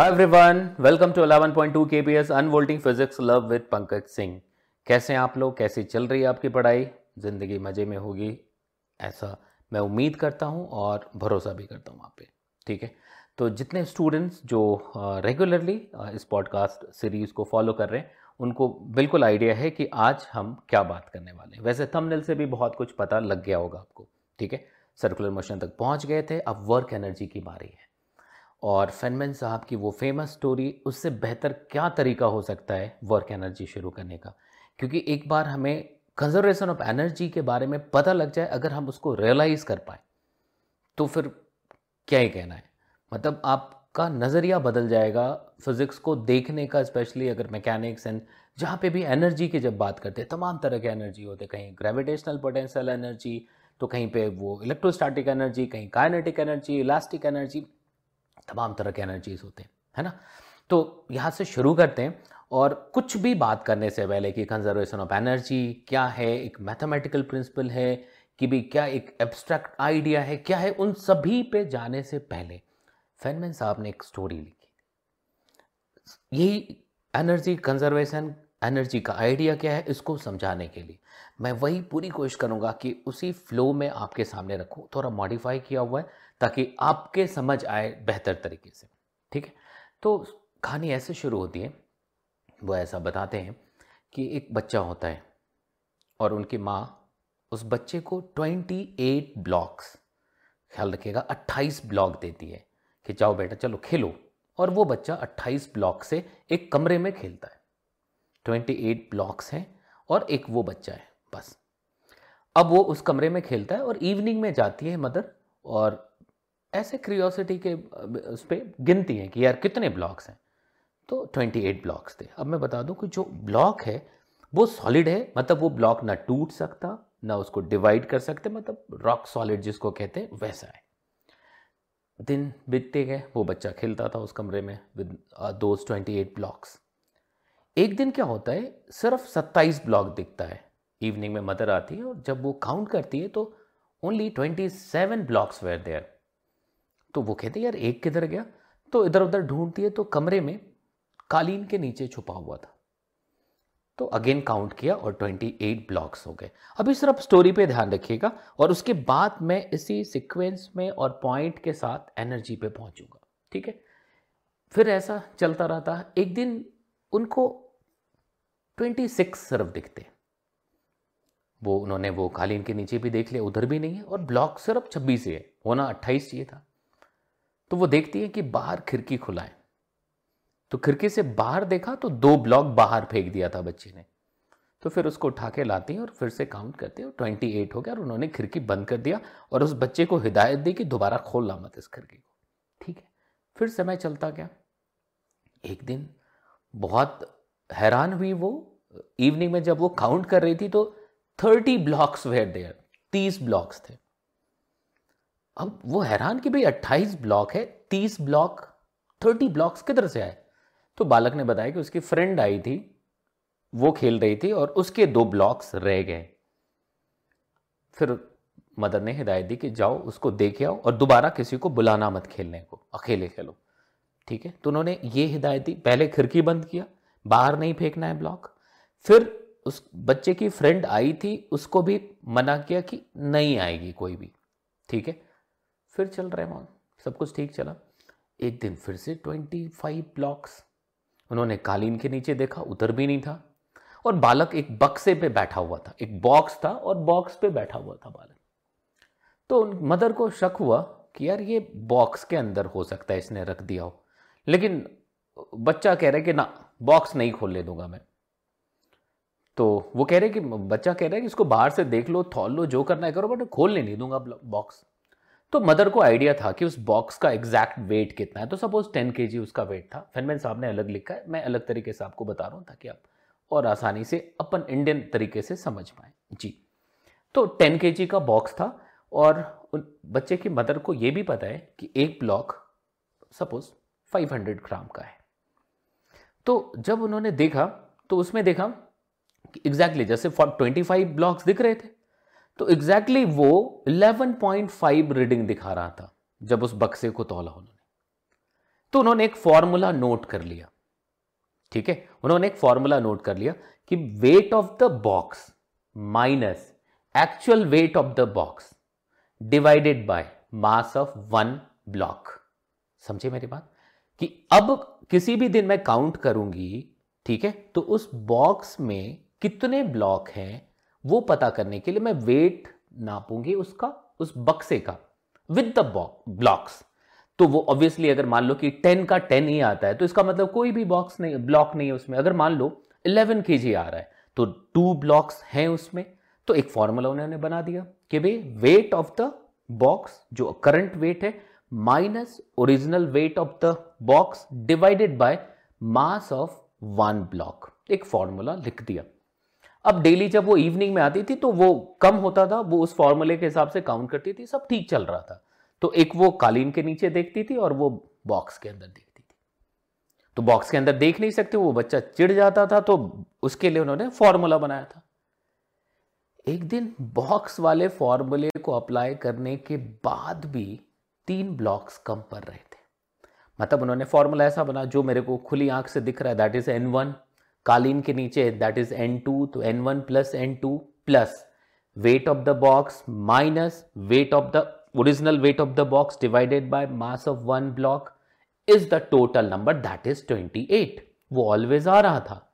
Hi everyone welcome to eleven point two के 11.2 S unfolding physics love with Pankaj Singh कैसे हैं आप लोग? कैसी चल रही है आपकी पढ़ाई? ज़िंदगी मज़े में होगी, ऐसा मैं उम्मीद करता हूँ और भरोसा भी करता हूँ आप पे, ठीक है? तो जितने स्टूडेंट्स जो रेगुलरली इस पॉडकास्ट सीरीज़ को फॉलो कर रहे हैं, उनको बिल्कुल आइडिया है कि आज हम क्या बात करने वाले हैं। वैसे थंबनेल से भी बहुत कुछ पता लग गया होगा आपको, ठीक है? सर्कुलर मोशन तक पहुँच गए थे, अब वर्क एनर्जी की बारी है। और फेनमैन साहब की वो फ़ेमस स्टोरी उससे बेहतर क्या तरीका हो सकता है वर्क एनर्जी शुरू करने का? क्योंकि एक बार हमें कंजर्वेशन ऑफ़ एनर्जी के बारे में पता लग जाए, अगर हम उसको रियलाइज़ कर पाए तो फिर क्या ही कहना है? मतलब आपका नज़रिया बदल जाएगा फिज़िक्स को देखने का स्पेशली अगर मैकेनिक्स एंड जहाँ पे भी एनर्जी की जब बात करते हैं, तमाम तरह के एनर्जी होते हैं, कहीं ग्रेविटेशनल पोटेंशियल एनर्जी तो कहीं पे वो इलेक्ट्रोस्टैटिक एनर्जी कहीं काइनेटिक एनर्जी इलास्टिक एनर्जी तमाम तरह के एनर्जीज होते हैं, है ना? तो यहाँ से शुरू करते हैं और कुछ भी बात करने से पहले कि कंजर्वेशन ऑफ़ एनर्जी क्या है, एक मैथमेटिकल प्रिंसिपल है कि भी क्या एक एब्स्ट्रैक्ट आइडिया है, क्या है, उन सभी पे जाने से पहले फैनमैन साहब ने एक स्टोरी लिखी। यही एनर्जी कंजर्वेशन एनर्जी का आइडिया क्या है, इसको समझाने के लिए। मैं वही पूरी कोशिश करूँगा कि उसी फ्लो में आपके सामने रखूँ। थोड़ा मॉडिफाई किया हुआ है ताकि आपके समझ आए बेहतर तरीके से। ठीक है? तो कहानी ऐसे शुरू होती है, वो ऐसा बताते हैं कि एक बच्चा होता है और उनकी माँ उस बच्चे को 28 ब्लॉक्स, ख्याल रखिएगा 28 ब्लॉक देती है कि जाओ बेटा, चलो खेलो। और वो बच्चा 28 ब्लॉक से एक कमरे में खेलता है। 28 ब्लॉक्स हैं और एक वो बच्चा है, बस। अब वो उस कमरे में खेलता है और इवनिंग में जाती है मदर और ऐसे क्रियोसिटी के उस पर गिनती है कि यार कितने ब्लॉक्स हैं। तो 28 ब्लॉक्स थे। अब मैं बता दूँ कि जो ब्लॉक है, वो सॉलिड है मतलब वो ब्लॉक ना टूट सकता, ना उसको डिवाइड कर सकते मतलब रॉक सॉलिड जिसको कहते हैं, वैसा है। दिन बीतते गए, वो बच्चा खेलता था उस कमरे में with those twenty eight blocks एक दिन क्या होता है, सिर्फ़ सत्ताईस ब्लॉक दिखता है। इवनिंग में मदर आती है और जब वो काउंट करती है तो only twenty seven blocks where there तो वो कहते यार, एक किधर गया? तो इधर उधर ढूंढती है तो कमरे में कालीन के नीचे छुपा हुआ था। तो अगेन काउंट किया और 28 ब्लॉक्स हो गए। अभी सिर्फ़ स्टोरी पे ध्यान रखिएगा और उसके बाद मैं इसी सीक्वेंस में और पॉइंट के साथ एनर्जी पे पहुंचूँगा, ठीक है? फिर ऐसा चलता रहता एक दिन उनको 26 सिर्फ़ दिखते वो, उन्होंने वो कालीन के नीचे भी देख लिया, उधर भी नहीं है और ब्लॉक सिर्फ़ 26 ही है। होना 28 चाहिए था। तो वो देखती है कि बाहर खिड़की खुला है। तो खिड़की से बाहर देखा तो दो ब्लॉक बाहर फेंक दिया था बच्चे ने। तो फिर उसको उठा के लाती हैं और फिर से काउंट करते हैं ट्वेंटी एट हो गया और उन्होंने खिड़की बंद कर दिया और उस बच्चे को हिदायत दी कि दोबारा खोलना मत इस खिड़की को। ठीक है, फिर समय चलता गया। एक दिन बहुत हैरान हुई वो इवनिंग में जब वो काउंट कर रही थी तो थर्टी ब्लॉक्स वेयर देयर तीस ब्लॉक्स थे। अब वो हैरान कि भाई अट्ठाईस ब्लॉक है, तीस ब्लॉक, थर्टी ब्लॉक्स किधर से आए? तो बालक ने बताया कि उसकी फ्रेंड आई थी, वो खेल रही थी और उसके दो ब्लॉक्स रह गए। फिर मदर ने हिदायत दी कि जाओ, उसको देख आओ और दोबारा किसी को बुलाना मत खेलने को, अकेले खेलो। ठीक है? तो उन्होंने ये हिदायत दी, पहले खिड़की बंद किया, बाहर नहीं फेंकना है ब्लॉक। फिर उस बच्चे की फ्रेंड आई थी, उसको भी मना किया कि नहीं आएगी कोई भी। ठीक है? फिर चल रहे वहाँ। सब कुछ ठीक चला। एक दिन फिर से ट्वेंटी फाइव ब्लॉक्स उन्होंने कालीन के नीचे देखा, उधर भी नहीं था। और बालक एक बक्से पे बैठा हुआ था। एक बॉक्स था और बॉक्स पे बैठा हुआ था बालक। तो उन मदर को शक हुआ कि यार ये बॉक्स के अंदर हो सकता है इसने रख दिया हो। लेकिन बच्चा कह रहा है कि ना बॉक्स नहीं खोलने दूँगा मैं। तो वो कह रहे कि, बच्चा कह रहा है कि इसको बाहर से देख लो, थोल लो, जो करना है करो, बट खोलने नहीं दूँगा बॉक्स तो मदर को आइडिया था कि उस बॉक्स का एग्जैक्ट वेट कितना है। तो सपोज़ टेन के उसका वेट था। फैनमैन साहब ने अलग लिखा है। मैं अलग तरीके से आपको बता रहा हूँ ताकि आप और आसानी से अपन इंडियन तरीके से समझ पाए। जी। तो टेन के का बॉक्स था और उन बच्चे की मदर को यह भी पता है कि एक ब्लॉक सपोज़ 500 ग्राम का है। तो जब उन्होंने देखा तो उसमें देखा कि एग्जैक्टली जैसे 25 ब्लॉक्स दिख रहे थे। तो एग्जैक्टली exactly वो 11.5 रीडिंग दिखा रहा था, जब उस बक्से को तोला उन्होंने। तो उन्होंने एक फॉर्मूला नोट कर लिया, ठीक है? उन्होंने एक फॉर्मूला नोट कर लिया कि weight of the box minus actual weight of the box divided by mass of one block समझे मेरी बात? कि अब किसी भी दिन मैं काउंट करूँगी, ठीक है? तो उस बॉक्स में कितने ब्लॉक हैं? वो पता करने के लिए मैं वेट नापूँगी उसका, उस बक्से का विद द ब्लॉक्स तो वो ऑब्वियसली अगर मान लो कि टेन का टेन ही आता है तो इसका मतलब कोई भी बॉक्स नहीं ब्लॉक नहीं है उसमें। अगर मान लो इलेवन के आ रहा है तो टू ब्लॉक्स हैं उसमें। तो एक फॉर्मूला उन्होंने बना दिया कि भाई वेट ऑफ़ द बॉक्स जो करंट वेट है minus original weight of the box divided by mass of one block एक फॉर्मूला लिख दिया। अब डेली जब वो इवनिंग में आती थी तो वो कम होता था, वो उस फॉर्मूले के हिसाब से काउंट करती थी, सब ठीक चल रहा था। तो एक वो कालीन के नीचे देखती थी और वो बॉक्स के अंदर देखती थी। तो बॉक्स के अंदर देख नहीं सकते, वो बच्चा चिढ़ जाता था तो उसके लिए उन्होंने फॉर्मूला बनाया था। एक दिन बॉक्स वाले फॉर्मूले को अप्लाई करने के बाद भी तीन ब्लॉक्स कम पड़ रहे थे। मतलब उन्होंने फॉर्मूला ऐसा बना, जो मेरे को खुली आँख से दिख रहा है दैट इज़ एन वन कालीन के नीचे दैट इज़ एन टू तो N one plus N two plus weight of the box minus weight of the original weight of the box divided by mass of one block is the total number, that is 28 वो always आ रहा था।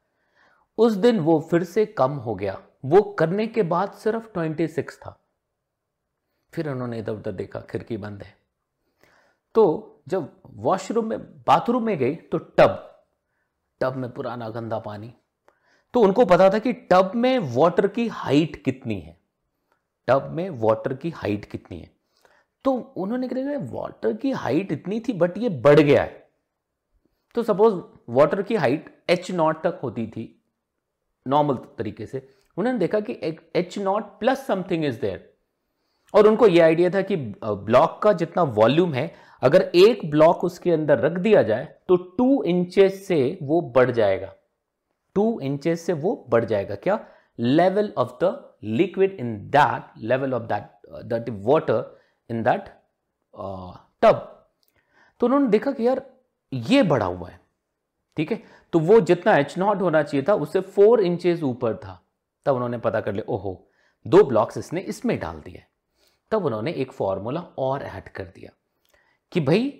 उस दिन वो फिर से कम हो गया। वो करने के बाद सिर्फ़ 26 था। फिर उन्होंने इधर उधर देखा, खिड़की बंद है। तो जब वॉशरूम में बाथरूम में गई तो टब टब में पुराना गंदा पानी। तो उनको पता था कि टब में वाटर की हाइट कितनी है। टब में वाटर की हाइट कितनी है। तो उन्होंने कहा वाटर की हाइट इतनी थी बट ये बढ़ गया है। तो सपोज़ वाटर की हाइट एच नॉट तक होती थी नॉर्मल तरीके से। उन्होंने देखा कि H not plus something is there और उनको यह आइडिया था कि ब्लॉक का जितना वॉल्यूम है अगर एक ब्लॉक उसके अंदर रख दिया जाए तो टू इंचेस से वो बढ़ जाएगा। टू इंचेस से वो बढ़ जाएगा। क्या? Level of the liquid in that level of that that water in that tub तो उन्होंने देखा कि यार, ये बढ़ा हुआ है। ठीक है? तो वो जितना एच नॉट होना चाहिए था, उससे फोर इंचेस ऊपर था। तब उन्होंने पता कर लिया, ओहो, दो ब्लॉक्स इसने इसमें डाल दिया तब उन्होंने एक फॉर्मूला और ऐड कर दिया। कि भाई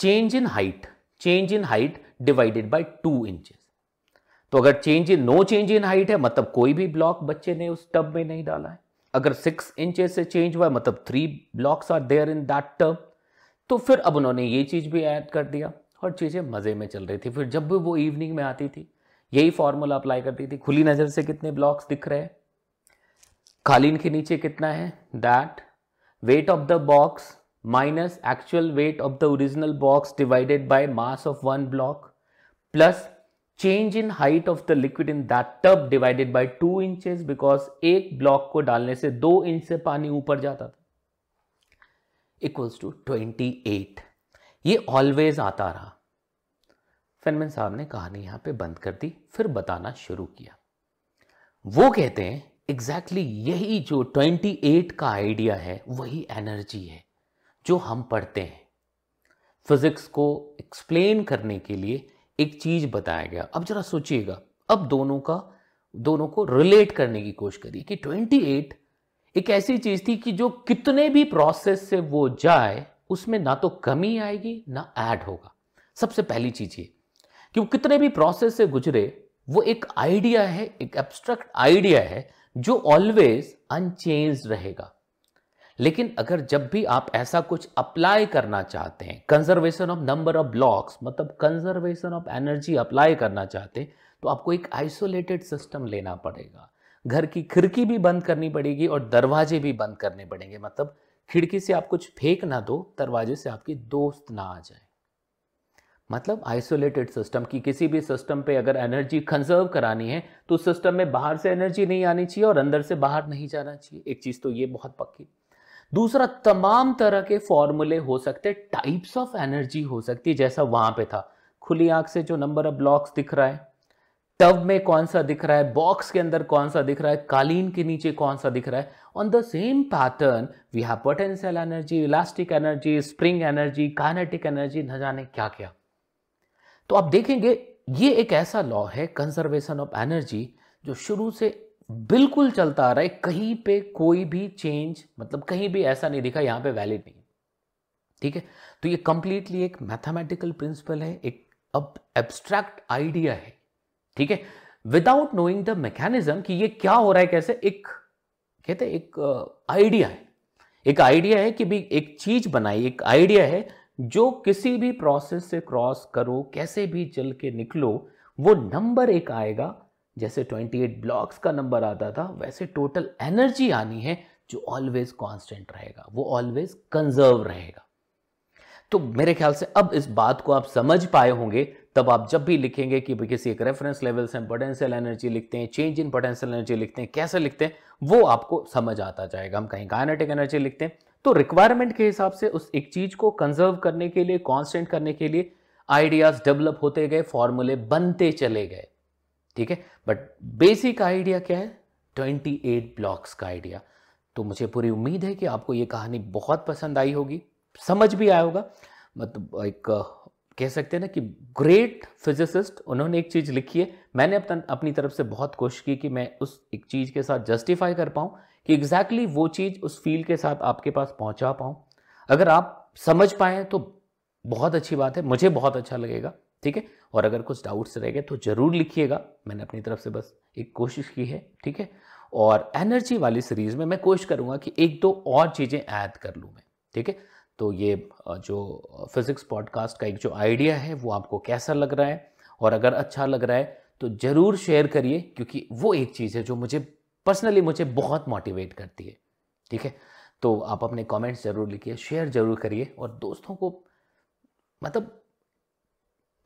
change in height change in height divided by two inches तो अगर change in no change in height है मतलब कोई भी ब्लॉक बच्चे ने उस टब में नहीं डाला है। अगर सिक्स इंचेस से चेंज हुआ मतलब three blocks are there in that term तो फिर अब उन्होंने ये चीज़ भी ऐड कर दिया और चीज़ें मज़े में चल रही थी। फिर जब भी वो इवनिंग में आती थी, यही फॉर्मूला अप्लाई करती थी, खुली नज़र से कितने ब्लॉक्स दिख रहे हैं कालीन के नीचे कितना है that weight of the box minus actual weight of the original box divided by mass of one block plus change in height of the liquid in that tub divided by two inches because एक block को डालने से दो inch से पानी ऊपर जाता था. इक्वल्स टू ट्वेंटी एट ये ऑलवेज आता रहा. फेनमैन साहब ने कहानी यहाँ पे बंद कर दी, फिर बताना शुरू किया. वो कहते हैं एग्जैक्टली exactly यही जो 28 का आइडिया है, वही एनर्जी है. जो हम पढ़ते हैं। फिजिक्स को एक्सप्लेन करने के लिए एक चीज़ बताया गया। अब जरा सोचिएगा, अब दोनों का, दोनों को रिलेट करने की कोशिश करिए कि 28 एक ऐसी चीज़ थी कि जो कितने भी प्रोसेस से वो जाए, उसमें ना तो कमी आएगी, ना ऐड होगा। सबसे पहली चीज़ ये कि वो कितने भी प्रोसेस से गुजरे, वो एक आइडिया है, एक एब्स्ट्रैक्ट आइडिया है, जो ऑलवेज अनचेंज रहेगा। लेकिन अगर जब भी आप ऐसा कुछ अप्लाई करना चाहते हैं conservation of number of blocks मतलब कंजर्वेशन ऑफ़ एनर्जी अप्लाई करना चाहते हैं तो आपको एक आइसोलेटेड सिस्टम लेना पड़ेगा। घर की खिड़की भी बंद करनी पड़ेगी और दरवाजे भी बंद करने पड़ेंगे। मतलब खिड़की से आप कुछ फेंक ना दो, दरवाजे से आपकी दोस्त ना आ जाए। मतलब आइसोलेटेड सिस्टम की किसी भी सिस्टम पे अगर एनर्जी कंजर्व करानी है तो सिस्टम में बाहर से एनर्जी नहीं आनी चाहिए और अंदर से बाहर नहीं जाना चाहिए। एक चीज़ तो ये बहुत पक्की। दूसरा, तमाम तरह के फॉर्मूले हो सकते टाइप्स ऑफ़ एनर्जी हो सकती है जैसा वहाँ पे था। खुली आँख से जो नंबर ऑफ़ ब्लॉक्स दिख रहा है टब में कौन सा दिख रहा है बॉक्स के अंदर कौन सा दिख रहा है, कालीन के नीचे कौन सा दिख रहा है on the same pattern we have potential energy elastic energy spring energy kinetic energy न जाने क्या क्या। तो आप देखेंगे, ये एक ऐसा लॉ है कंजर्वेशन ऑफ़ एनर्जी जो शुरू से बिल्कुल चलता आ रहा है, कहीं पे कोई भी चेंज मतलब कहीं भी ऐसा नहीं दिखा, यहाँ पे वैलिड नहीं ठीक है? तो ये कंप्लीटली एक मैथमेटिकल प्रिंसिपल है, एक अब एब्स्ट्रैक्ट आइडिया है। ठीक है? विदाउट नोइंग द मैकेनिज्म कि ये क्या हो रहा है, कैसे, एक, कहते एक आइडिया है। एक आइडिया है कि भी एक चीज़ बनाई, एक आइडिया है, जो किसी भी प्रोसेस से क्रॉस करो, कैसे भी चल के निकलो, वो नंबर एक आएगा जैसे 28 ब्लॉक्स का नंबर आता था, वैसे टोटल एनर्जी आनी है जो ऑलवेज कांस्टेंट रहेगा, वो ऑलवेज कंजर्व रहेगा। तो मेरे ख्याल से अब इस बात को आप समझ पाए होंगे, तब आप जब भी लिखेंगे कि किसी एक रेफरेंस लेवल से पोटेंशियल एनर्जी लिखते हैं चेंज इन पोटेंशियल एनर्जी लिखते हैं, कैसे लिखते हैं, वो आपको समझ आता जाएगा। हम कहीं काइनेटिक एनर्जी लिखते हैं तो रिक्वायरमेंट के हिसाब से उस एक चीज़ को कंजर्व करने के लिए कॉन्स्टेंट करने के लिए आइडियाज़ डेवलप होते गए फॉर्मूले बनते चले गए। ठीक है? बट बेसिक आइडिया क्या है? 28 ब्लॉक्स का आइडिया तो मुझे पूरी उम्मीद है कि आपको ये कहानी बहुत पसंद आई होगी। समझ भी आया होगा। मतलब एक, कह सकते हैं ना कि ग्रेट फिजिसिस्ट उन्होंने एक चीज़ लिखी है। मैंने अपना, अपनी तरफ़ से बहुत कोशिश की कि मैं उस एक चीज़ के साथ जस्टिफाई कर पाऊँ कि एग्जैक्टली exactly वो चीज़ उस फ़ील्ड के साथ आपके पास पहुँचा पाऊँ। अगर आप समझ पाए तो बहुत अच्छी बात है। मुझे बहुत अच्छा लगेगा। ठीक है? और अगर कुछ डाउट्स रह गए तो ज़रूर लिखिएगा। मैंने अपनी तरफ़ से बस एक कोशिश की है, ठीक है? और एनर्जी वाली सीरीज़ में मैं कोशिश करूँगा कि एक दो और चीज़ें ऐड कर लूँ मैं, ठीक है? तो ये जो फिज़िक्स पॉडकास्ट का एक जो आइडिया है वो आपको कैसा लग रहा है? और अगर अच्छा लग रहा है तो ज़रूर शेयर करिए, क्योंकि वो एक चीज़ है जो मुझे पर्सनली मुझे बहुत मोटिवेट करती है, ठीक है? तो आप अपने कमेंट्स ज़रूर लिखिए शेयर ज़रूर करिए और दोस्तों को मतलब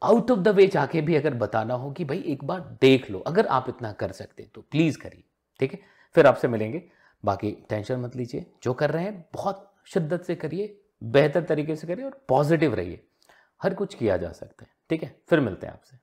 आउट ऑफ़ द वे जाके भी अगर बताना हो कि भाई एक बार देख लो, अगर आप इतना कर सकते तो प्लीज़ करिए, ठीक है? फिर आपसे मिलेंगे। बाकी टेंशन मत लीजिए, जो कर रहे हैं, बहुत शिद्दत से करिए, बेहतर तरीके से करिए और पॉजिटिव रहिए। हर कुछ किया जा सकता है, ठीक है? फिर मिलते हैं आपसे।